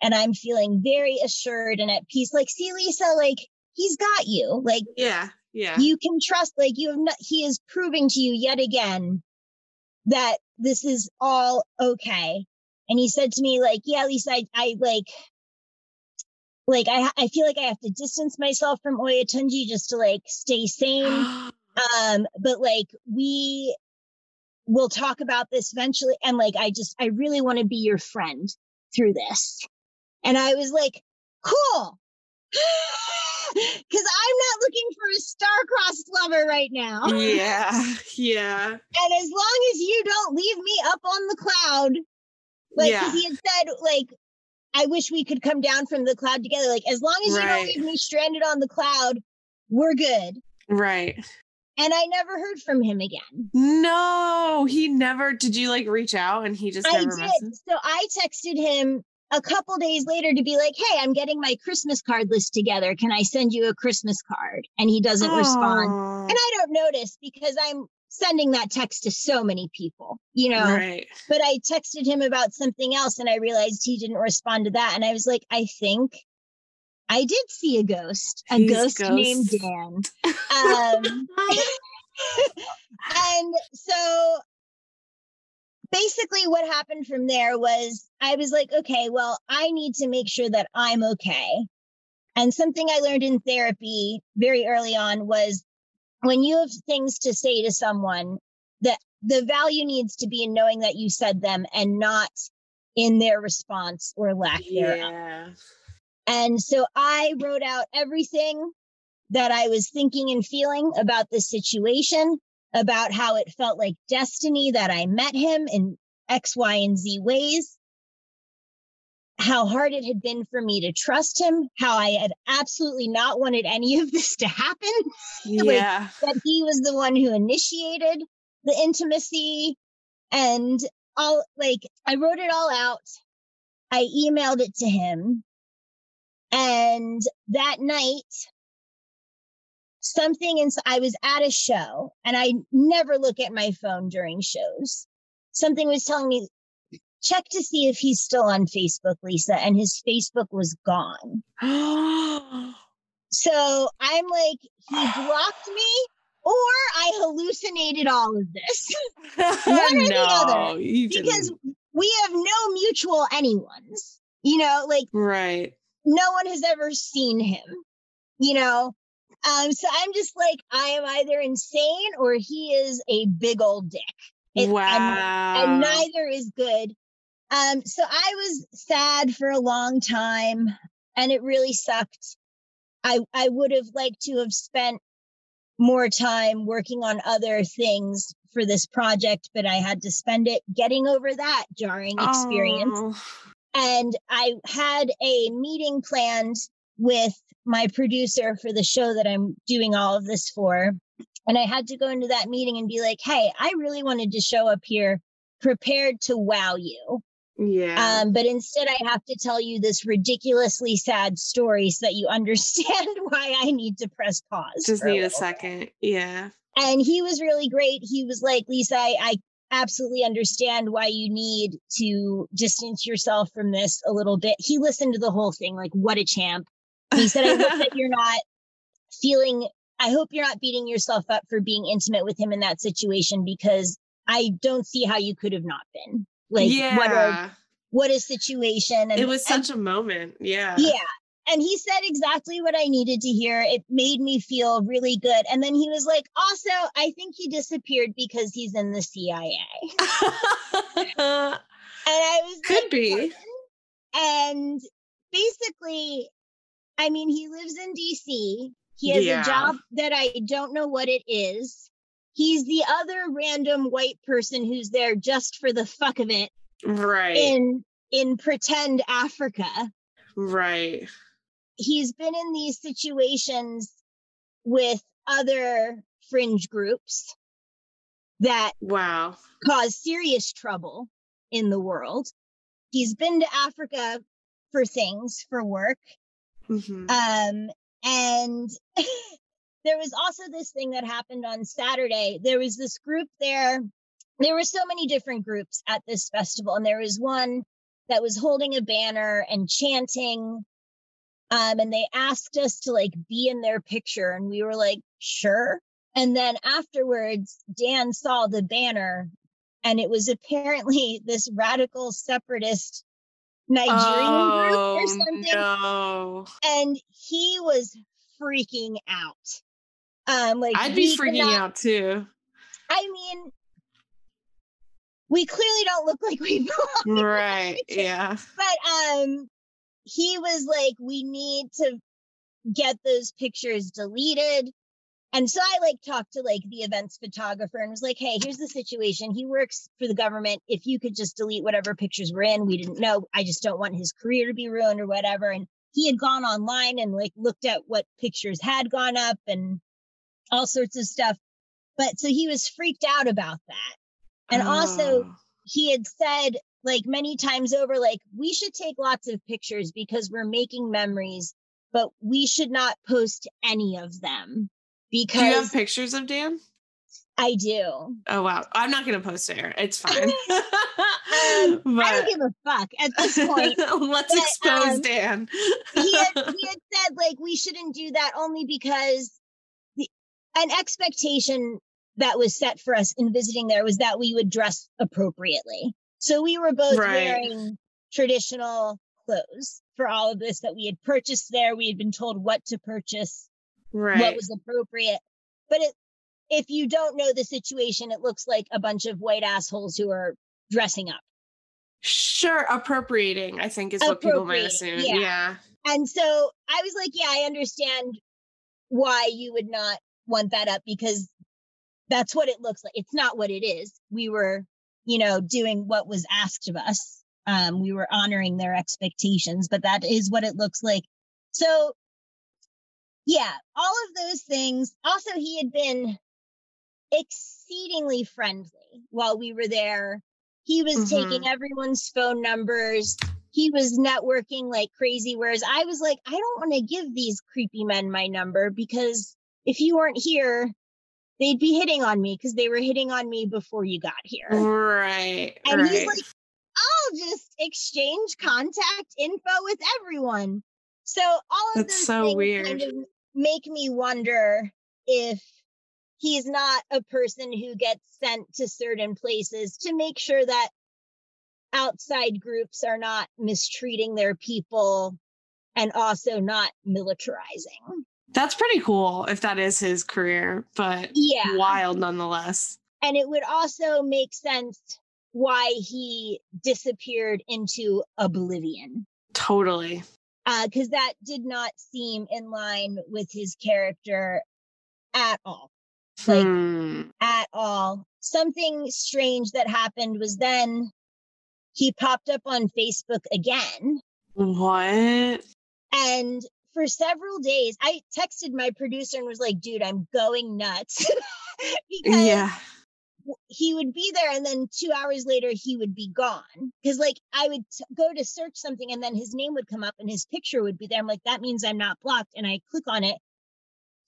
And I'm feeling very assured and at peace. Like, see, Lisa, like, he's got you. Like, yeah, yeah. You can trust, like, you have not, he is proving to you yet again that this is all okay. And he said to me, like, yeah, Lisa, I, I like, like I, I feel like I have to distance myself from Oyotunji just to like stay sane. *gasps* um, but like we will talk about this eventually. And like, I just, I really want to be your friend through this. And I was like, cool. *gasps* Cause I'm not looking for a star-crossed lover right now. Yeah. *laughs* Yeah. And as long as you don't leave me up on the cloud, like Yeah. he had said, like, I wish we could come down from the cloud together. Like, as long as you don't Right. leave me stranded on the cloud, we're good. Right. And I never heard from him again. No, he never. Did you like reach out and he just I did. messaged? So I texted him a couple days later to be like, hey, I'm getting my Christmas card list together. Can I send you a Christmas card? And he doesn't respond. And I don't notice because I'm sending that text to so many people, you know. Right. But I texted him about something else and I realized he didn't respond to that. And I was like, I think I did see a ghost, a He's ghost named. Dan. *laughs* Um, *laughs* and so basically what happened from there was I was like, okay, well, I need to make sure that I'm okay. And something I learned in therapy very early on was when you have things to say to someone, that the value needs to be in knowing that you said them and not in their response or lack thereof. yeah. And so I wrote out everything that I was thinking and feeling about this situation, about how it felt like destiny that I met him in X, Y, and Z ways, how hard it had been for me to trust him, how I had absolutely not wanted any of this to happen, *laughs* Like, Yeah. that he was the one who initiated the intimacy and all like I wrote it all out. I emailed it to him. And that night, something in I was at a show and I never look at my phone during shows. Something was telling me, check to see if he's still on Facebook, Lisa, and his Facebook was gone. *gasps* So I'm like, he *sighs* blocked me or I hallucinated all of this *laughs* One or the other, because we have no mutual anyone's, you know, like Right. no one has ever seen him, you know? Um, so I'm just like, I am either insane or he is a big old dick. It- and- wow. and neither is good. Um, so I was sad for a long time and it really sucked. I I would have liked to have spent more time working on other things for this project, but I had to spend it getting over that jarring experience. Oh. And I had a meeting planned with my producer for the show that I'm doing all of this for. And I had to go into that meeting and be like, hey, I really wanted to show up here prepared to wow you. Yeah. Um, but instead, I have to tell you this ridiculously sad story so that you *laughs* understand why I need to press pause. Just need a bit. second. Yeah. And he was really great. He was like, Lisa, I, I absolutely understand why you need to distance yourself from this a little bit. He listened to the whole thing, like, what a champ. He said, I hope that *laughs* you're not feeling, I hope you're not beating yourself up for being intimate with him in that situation because I don't see how you could have not been. Like, yeah. what a what a situation. And it was and- such a moment. Yeah. yeah. And he said exactly what I needed to hear. It made me feel really good. And then he was like, also, I think he disappeared because he's in the CIA. *laughs* And I was Could like, be. "Pardon?" And basically, I mean, he lives in DC. He has Yeah. a job that I don't know what it is. He's the other random white person who's there just for the fuck of it right. in in pretend Africa. right. he's been in these situations with other fringe groups that Wow. cause serious trouble in the world. He's been to Africa for things, for work. Mhm. Um, and *laughs* there was also this thing that happened on Saturday. There was this group there there were so many different groups at this festival, and there was one that was holding a banner and chanting. Um, and they asked us to like be in their picture, and we were like, sure. And then afterwards, Dan saw the banner, and it was apparently *laughs* this radical separatist Nigerian group or Oh, something. no. And he was freaking out. Um, like I'd be freaking cannot- out too. I mean, we clearly don't look like we *laughs* belong. Right. Yeah. but um he was like we need to get those pictures deleted and so i like talked to like the events photographer and was like hey here's the situation he works for the government if you could just delete whatever pictures were in we didn't know i just don't want his career to be ruined or whatever and he had gone online and like looked at what pictures had gone up and all sorts of stuff but so he was freaked out about that and also Oh. he had said like many times over like we should take lots of pictures because we're making memories but we should not post any of them Do you have pictures of Dan? i do Oh wow. I'm not gonna post there. It's *laughs* fine. i but don't give a fuck at this point *laughs* let's but, expose um, Dan. he had, *laughs* he had said like we shouldn't do that only because an expectation that was set for us in visiting there was that we would dress appropriately so we were both Right. wearing traditional clothes for all of this that we had purchased there we had been told what to purchase right. what was appropriate but it if you don't know the situation it looks like a bunch of white assholes who are dressing up Sure, appropriating, I think is what people might assume. yeah. Yeah. And so I was like, yeah, I understand why you would not want that up because that's what it looks like. It's not what it is. We were, you know, doing what was asked of us. Um, we were honoring their expectations, but that is what it looks like. So, yeah, all of those things. Also, he had been exceedingly friendly while we were there. He was taking everyone's phone numbers he was networking like crazy. Whereas I was like, I don't want to give these creepy men my number because if you weren't here, they'd be hitting on me because they were hitting on me before you got here. Right. And right. he's like, I'll just exchange contact info with everyone. So all of That's those so things weird. kind of make me wonder if he's not a person who gets sent to certain places to make sure that outside groups are not mistreating their people and also not militarizing. That's pretty cool if that is his career, but Yeah. wild nonetheless. And it would also make sense why he disappeared into oblivion. Totally. because that did not seem in line with his character at all. Like, Hmm. at all. Something strange that happened was then he popped up on Facebook again. What? And for several days, I texted my producer and was like, dude, I'm going nuts. *laughs* because Yeah. he would be there and then two hours later he would be gone because like i would t- go to search something and then his name would come up and his picture would be there i'm like that means i'm not blocked and i click on it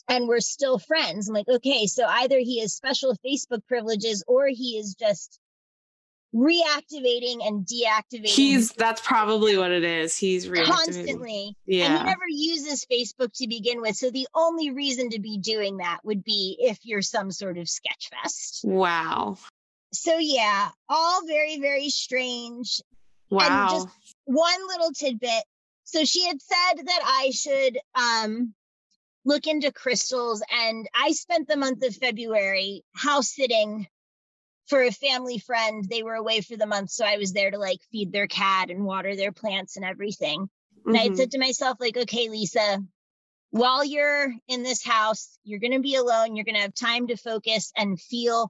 and we're still friends i'm like okay so either he has special facebook privileges or he is just reactivating and deactivating He's that's probably what it is. He's constantly Yeah. and he never uses facebook to begin with so the only reason to be doing that would be if you're some sort of sketch fest Wow. so yeah, all very, very strange. Wow. just- One little tidbit. So she had said that I should um look into crystals and I spent the month of February house sitting for a family friend. They were away for the month, so I was there to like feed their cat and water their plants and everything. And I had Mhm. said to myself, like, okay, Lisa, while you're in this house, you're going to be alone. You're going to have time to focus and feel,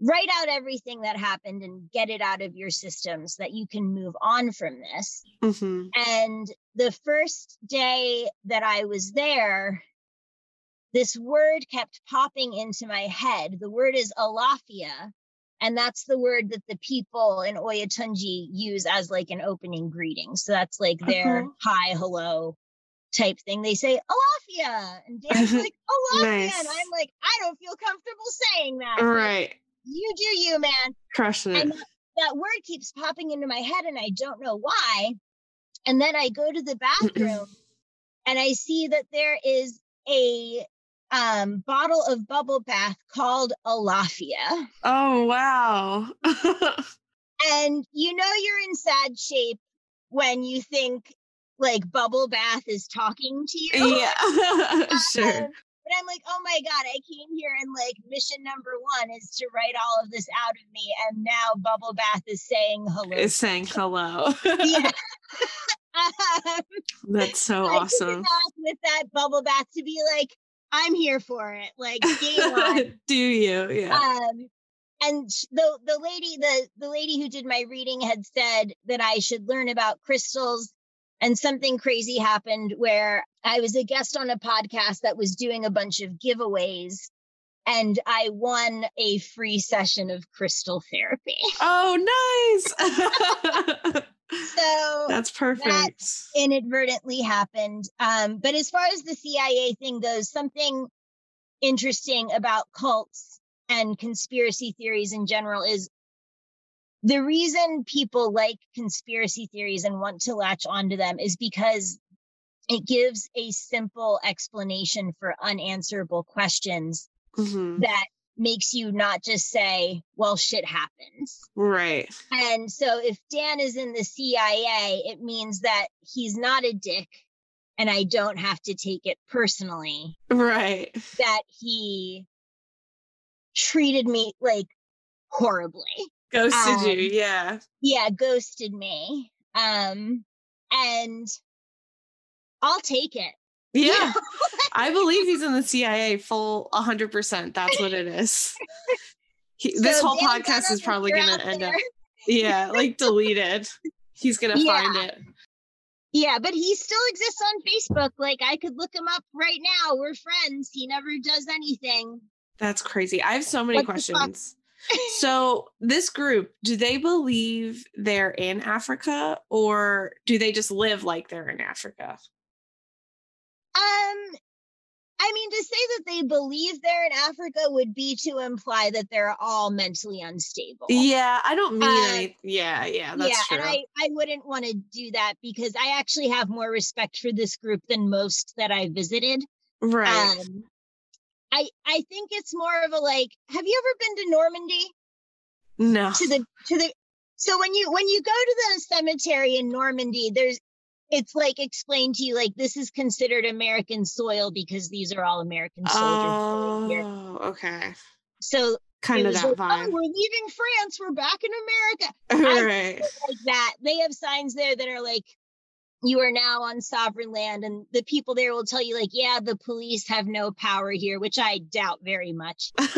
write out everything that happened and get it out of your system so that you can move on from this. Mhm. And the first day that I was there, this word kept popping into my head. The word is alafia. And that's the word that the people in Oyotunji use as like an opening greeting. So that's like their Uh-huh. hi, hello type thing. They say alafia. And Dan's *laughs* like, alafia. And I'm like, I don't feel comfortable saying that. Right. You do you, man. Crushing it. And that, that word keeps popping into my head and I don't know why. And then I go to the bathroom and I see that there is a um, bottle of bubble bath called Alafia. Oh wow. *laughs* And you know you're in sad shape when you think like bubble bath is talking to you. yeah. *laughs* sure. Um, but I'm like, oh my God, I came here and like mission number one is to write all of this out of me. And now Bubble Bath is saying hello. Is saying hello. *laughs* yeah. um, That's so I awesome. with that bubble bath to be like, I'm here for it. Like game on. *laughs* Do you? Yeah. um and the the lady the the lady who did my reading had said that I should learn about crystals and something crazy happened where I was a guest on a podcast that was doing a bunch of giveaways and I won a free session of crystal therapy. oh, nice. *laughs* So That's perfect. That inadvertently happened. Um, but as far as the CIA thing goes, something interesting about cults and conspiracy theories in general is the reason people like conspiracy theories and want to latch onto them is because it gives a simple explanation for unanswerable questions Mhm. that makes you not just say, well, shit happens. Right. And so if Dan is in the CIA, it means that he's not a dick and I don't have to take it personally Right. that he treated me like horribly. Ghosted Um, you. Yeah. Yeah, ghosted me. Um and I'll take it. Yeah. *laughs* I believe he's in the CIA full 100%. That's what it is. *laughs* He, this whole podcast is probably going to end there- up, *laughs* yeah, like deleted. He's going to Yeah. find it. Yeah, but he still exists on Facebook. Like I could look him up right now. We're friends. He never does anything. That's crazy. I have so many What questions. so, this group, do they believe they're in Africa or do they just live like they're in Africa? Um, I mean, to say that they believe they're in Africa would be to imply that they're all mentally unstable. Yeah, I don't mean Uh, any. Yeah, yeah, that's yeah, true. and I, I wouldn't want to do that because I actually have more respect for this group than most that I visited. right. Um, I I think it's more of a like, have you ever been to Normandy? no. To the to the so when you when you go to the cemetery in Normandy, there's it's like explained to you like this is considered American soil because these are all American soldiers. here. Oh, okay. So Kind of that like, oh, we're leaving France. We're back in America. *laughs* I- right. Like that. They have signs there that are like, you are now on sovereign land. And the people there will tell you, like, yeah, the police have no power here, which I doubt very much. *laughs*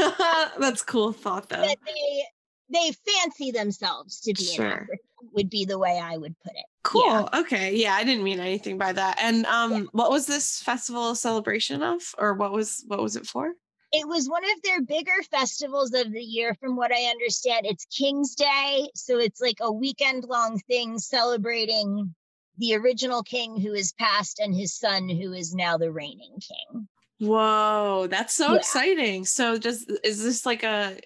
That's cool thought though. That they they fancy themselves to be Sure. would be the way I would put it. Cool. Yeah. Okay. Yeah, I didn't mean anything by that. And um what was this festival a celebration of or what was what was it for? It was one of their bigger festivals of the year, from what I understand. It's King's Day. So it's like a weekend long thing celebrating the original king who is passed and his son who is now the reigning king. Whoa, that's so Yeah. exciting. So does is this like a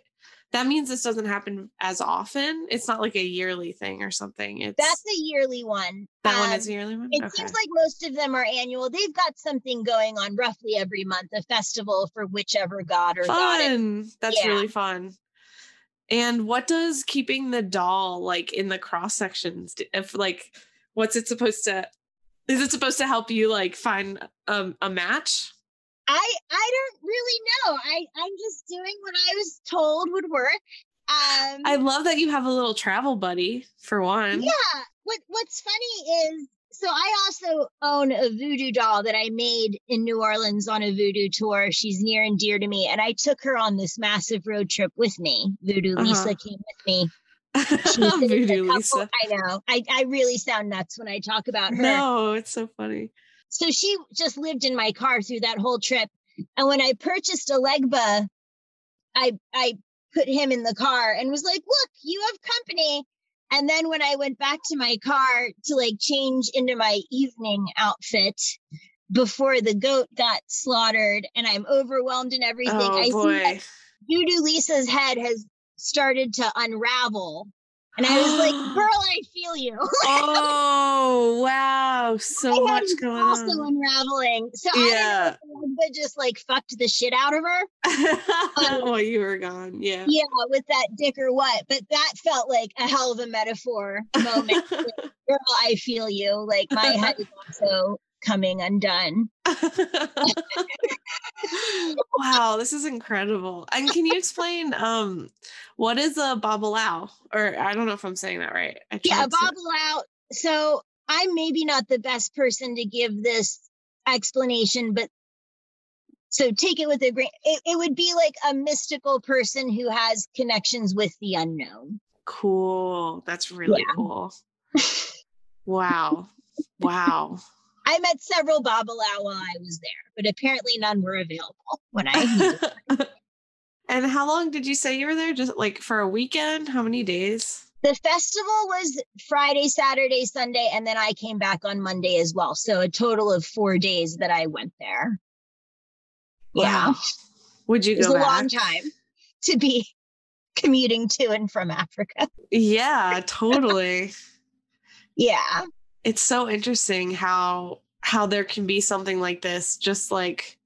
that means this doesn't happen as often? It's not like a yearly thing or something. It's That's a yearly one. that one Um, is a yearly one? It okay. seems like most of them are annual. They've got something going on roughly every month, a festival for whichever god or goddess. fun. That's Yeah. really fun. And what does keeping the doll like in the cross sections? If like, what's it supposed to? Is it supposed to help you like find um, a match? I I don't really know. I I'm just doing what I was told would work. Um, I love that you have a little travel buddy for one. yeah. What What's funny is, so I also own a voodoo doll that I made in New Orleans on a voodoo tour. She's near and dear to me, and I took her on this massive road trip with me. Voodoo Lisa Uh-huh. came with me. *laughs* She was in a Voodoo couple- Lisa. I know. I I really sound nuts when I talk about her. No, it's so funny. So she just lived in my car through that whole trip. And when I purchased Elegba, I I put him in the car and was like, "Look, you have company." And then when I went back to my car to like change into my evening outfit before the goat got slaughtered and I'm overwhelmed and everything, Oh I see that boy. Voodoo Lisa's head has started to unravel. And I was like, *gasps* girl, I feel you. *laughs* oh wow, so much going also on. unraveling. So Yeah. I but just like fucked the shit out of her. *laughs* Um, While you were gone, yeah. Yeah, with that dick or what. But that felt like a hell of a metaphor moment. *laughs* girl, I feel you. Like my head is also coming undone. *laughs* wow, this is incredible. And can you explain um what is a babalawo? Or I don't know if I'm saying that right. Yeah, to- So I'm maybe not the best person to give this explanation, but so take it with a grain. It, it would be like a mystical person who has connections with the unknown. Cool. That's really cool. *laughs* Wow. Wow. I met several Babalawo while I was there, but apparently none were available when I *laughs* and how long did you say you were there? Just like for a weekend? How many days? The festival was Friday, Saturday, Sunday, and then I came back on Monday as well. So a total of four days that I went there. Yeah, Would you it a long time to be commuting to and from Africa. Yeah, totally. *laughs* Yeah, it's so interesting how how there can be something like this just like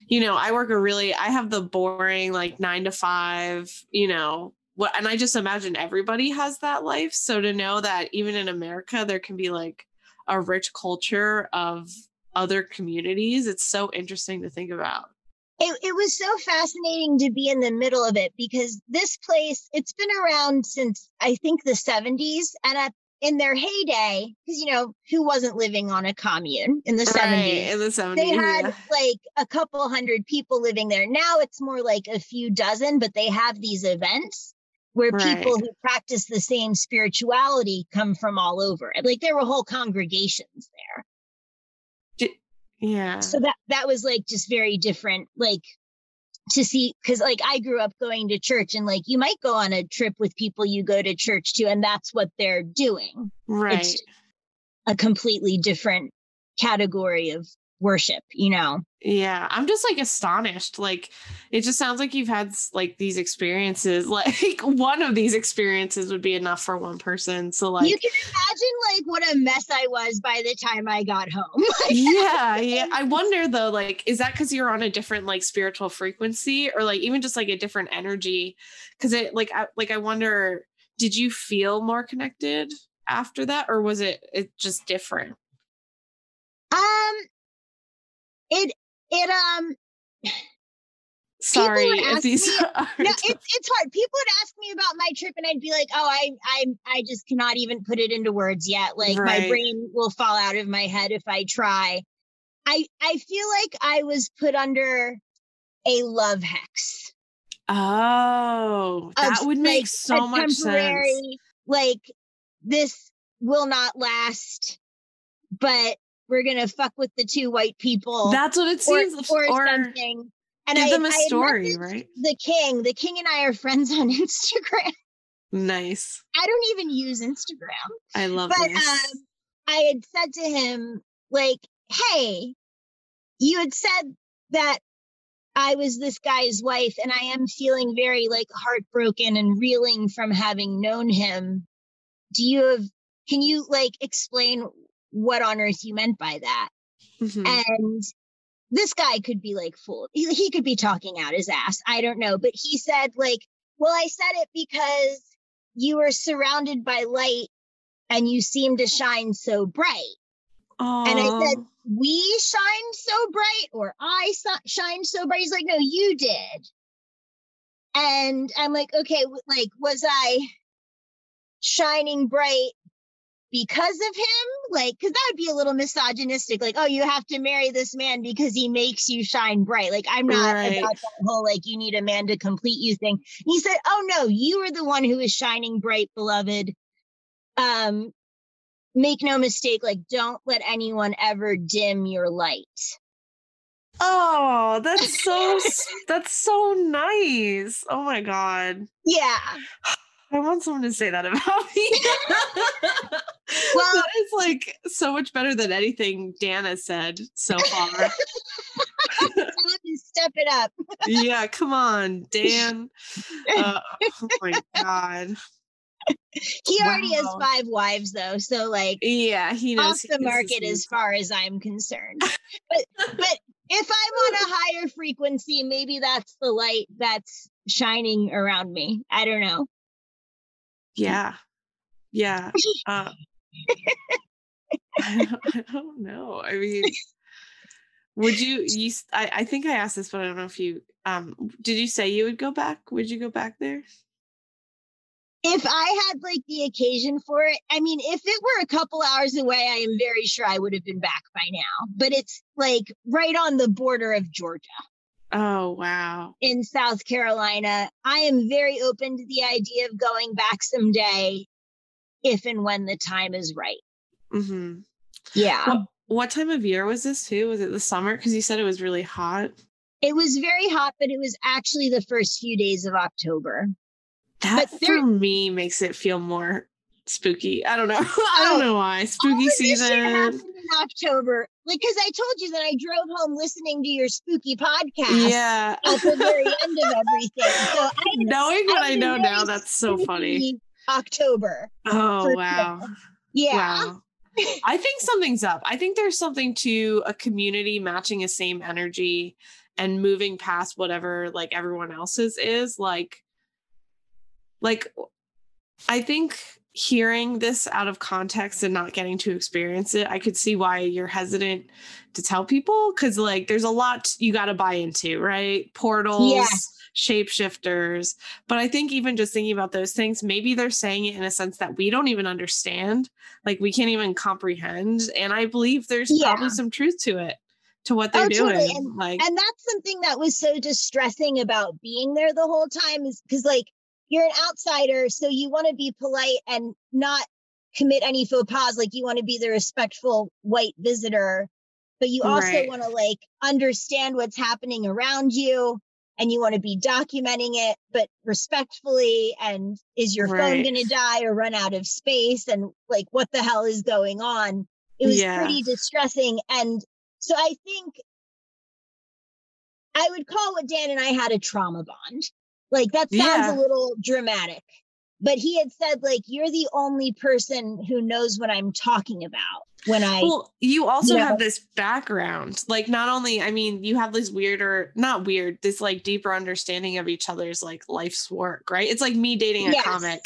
you know i work a really i have the boring like 9 to 5 you know what and i just imagine everybody has that life so to know that even in america there can be like a rich culture of other communities it's so interesting to think about it, it was so fascinating to be in the middle of it because this place, it's been around since I think the 70s. And at, in their heyday, because, you know, who wasn't living on a commune in the 70s? In the 70s they had yeah. like a couple hundred people living there. Now it's more like a few dozen, but they have these events where people who practice the same spirituality come from all over. Like there were whole congregations there. yeah So that that was like just very different, like to see because like I grew up going to church and like you might go on a trip with people you go to church to, and that's what they're doing. right It's a completely different category of worship, you know. Yeah, I'm just like astonished. Like, it just sounds like you've had like these experiences. *laughs* Like, one of these experiences would be enough for one person. So, like, you can imagine like what a mess I was by the time I got home. *laughs* yeah, *laughs* yeah. I wonder though, like, is that because you're on a different like spiritual frequency, or like even just like a different energy? Because it, like, I, like I wonder, did you feel more connected after that, or was it it just different? um, it it um Sorry if these. me- *laughs* are no, it's it's hard. People would ask me about my trip, and I'd be like, "Oh, I I I just cannot even put it into words yet. Like my brain will fall out of my head if I try." I I feel like I was put under a love hex. Oh, of, that would make like, so much sense. Like this will not last, but we're gonna fuck with the two white people. That's what it or, seems. or, Or, something. And give I, them a I story, right? The king, the king and I are friends on *laughs* Instagram. Nice. I don't even use Instagram. I love but this. um, I had said to him, like, hey, you had said that I was this guy's wife, and I am feeling very like heartbroken and reeling from having known him. Do you have, can you like explain what on earth you meant by that? Mhm. And this guy could be like full, he, he could be talking out his ass. I don't know. But he said, like, well, I said it because you were surrounded by light and you seem to shine so bright. And I said, we shine so bright or I so- shine so bright. He's like, no, you did. And I'm like, okay, like, was I shining bright because of him? Like, because that would be a little misogynistic. Like, oh, you have to marry this man because he makes you shine bright. Like, I'm not Right. about that whole, like, you need a man to complete you thing. And he said, oh, no, you are the one who is shining bright, beloved. Um, make no mistake, like, don't let anyone ever dim your light. Oh, that's so *laughs* that's so nice. Oh my god. Yeah. I want someone to say that about me. *laughs* *laughs* Well- that is like so much better than anything Dan has said so far. *laughs* step it up. yeah, come on, Dan. Uh, oh my god. He already has five wives though, so like yeah, he knows off the market as far as I'm concerned. but but if I'm on a higher frequency, maybe that's the light that's shining around me. I don't know. Yeah. Yeah. Uh, *laughs* *laughs* I, don't, I don't know. I mean, would you, you, I, I think I asked this, but I don't know if you, um, did you say you would go back? Would you go back there? If I had like the occasion for it, I mean, if it were a couple hours away, I am very sure I would have been back by now. But it's like right on the border of Georgia. Oh, wow. In South Carolina. I am very open to the idea of going back someday if and when the time is right. Mm-hmm. Yeah. What, what time of year was this too? Was it the summer? Because you said it was really hot. It was very hot, but it was actually the first few days of October. That but there, for me makes it feel more spooky. I don't know. *laughs* I don't oh, know why. Spooky season. in October. Like, because I told you that I drove home listening to your spooky podcast. Yeah. At the very end of everything. *laughs* So I, knowing what I, I know now, that's so funny. October. Oh wow. Sure. Yeah. Wow. I think something's up. I think there's something to a community matching a same energy and moving past whatever like everyone else's is like like I think hearing this out of context and not getting to experience it, I could see why you're hesitant to tell people because, like, there's a lot you got to buy into, right? Portals, yeah. shapeshifters. But I think even just thinking about those things, maybe they're saying it in a sense that we don't even understand, like, we can't even comprehend. And I believe there's yeah. probably some truth to it. To what they're oh, doing, totally. and, like, and that's something that was so distressing about being there the whole time is because, like, you're an outsider, so you want to be polite and not commit any faux pas. Like you want to be the respectful white visitor, but you also right. want to like understand what's happening around you and you want to be documenting it, but respectfully. And is your right. phone going to die or run out of space? And like, what the hell is going on? It was yeah. pretty distressing. And so I think I would call what Dan and I had a trauma bond. Like that sounds yeah. a little dramatic. But he had said, like, you're the only person who knows what I'm talking about when I Well, you also you know, have this background. Like not only, I mean, you have this weirder, not weird, this like deeper understanding of each other's like life's work, right? It's like me dating a yes. comic.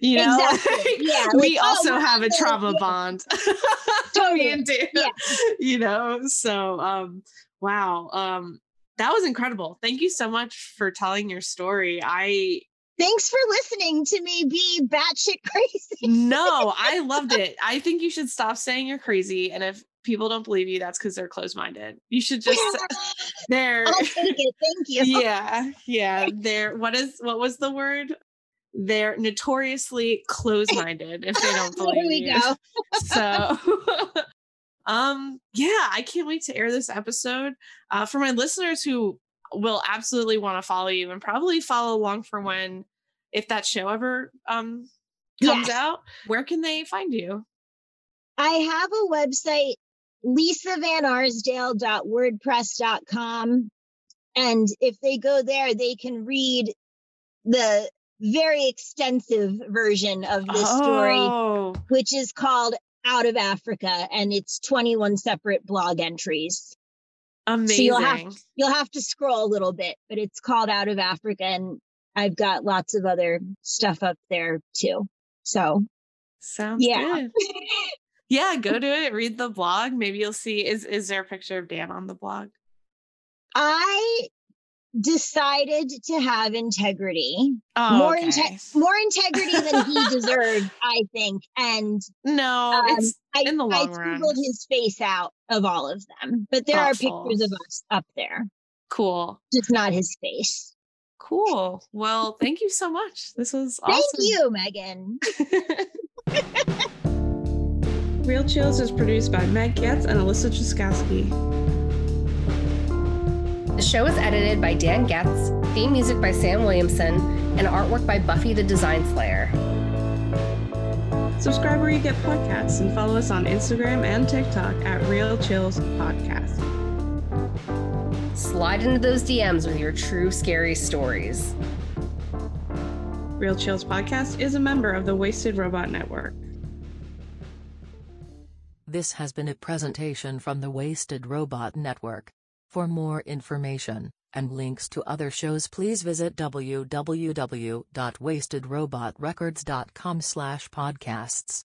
You know? Exactly. *laughs* yeah. we oh, also have a trauma yeah. bond. *laughs* totally. and yeah. *laughs* You know, so um wow. Um that was incredible. Thank you so much for telling your story. I Thanks for listening to me be batshit *laughs* crazy. no, I loved it. I think you should stop saying you're crazy. And if people don't believe you, that's because they're closed minded. You should just *laughs* there. I'll take it. Thank *laughs* you. Yeah. Yeah. They're what is what was the word? They're notoriously closed minded if they don't believe There you. Go. so um, yeah, I can't wait to air this episode. Uh, for my listeners who will absolutely want to follow you and probably follow along for when, if that show ever um comes yes. out, where can they find you? I have a website, lisavanarsdale.wordpress.com. And if they go there, they can read the very extensive version of this oh. story, which is called out of Africa and it's 21 separate blog entries. Amazing. So you'll have you'll have to scroll a little bit, but it's called Out of Africa and I've got lots of other stuff up there too. So sounds yeah. good. *laughs* yeah, go to it, read the blog. Maybe you'll see is is there a picture of Dan on the blog? I decided to have integrity. Oh, more okay. inte- more integrity than he *laughs* deserved, I think. And no, um, it's I, in the long I run. his face out of all of them, but there Thoughtful. are pictures of us up there. Cool. Just not his face. Cool. Well, thank you so much. This was awesome. Thank you, Megan. *laughs* Real Chills is produced by Meg Getz and Alyssa Chuskowski. The show is edited by Dan Getz, theme music by Sam Williamson, and artwork by Buffy the Design Slayer. Subscribe where you get podcasts and follow us on Instagram and TikTok at Real Chills Podcast. Slide into those DMs with your true scary stories. Real Chills Podcast is a member of the Wasted Robot Network. This has been a presentation from the Wasted Robot Network. For more information, and links to other shows please visit www.wastedrobotrecords.com podcasts.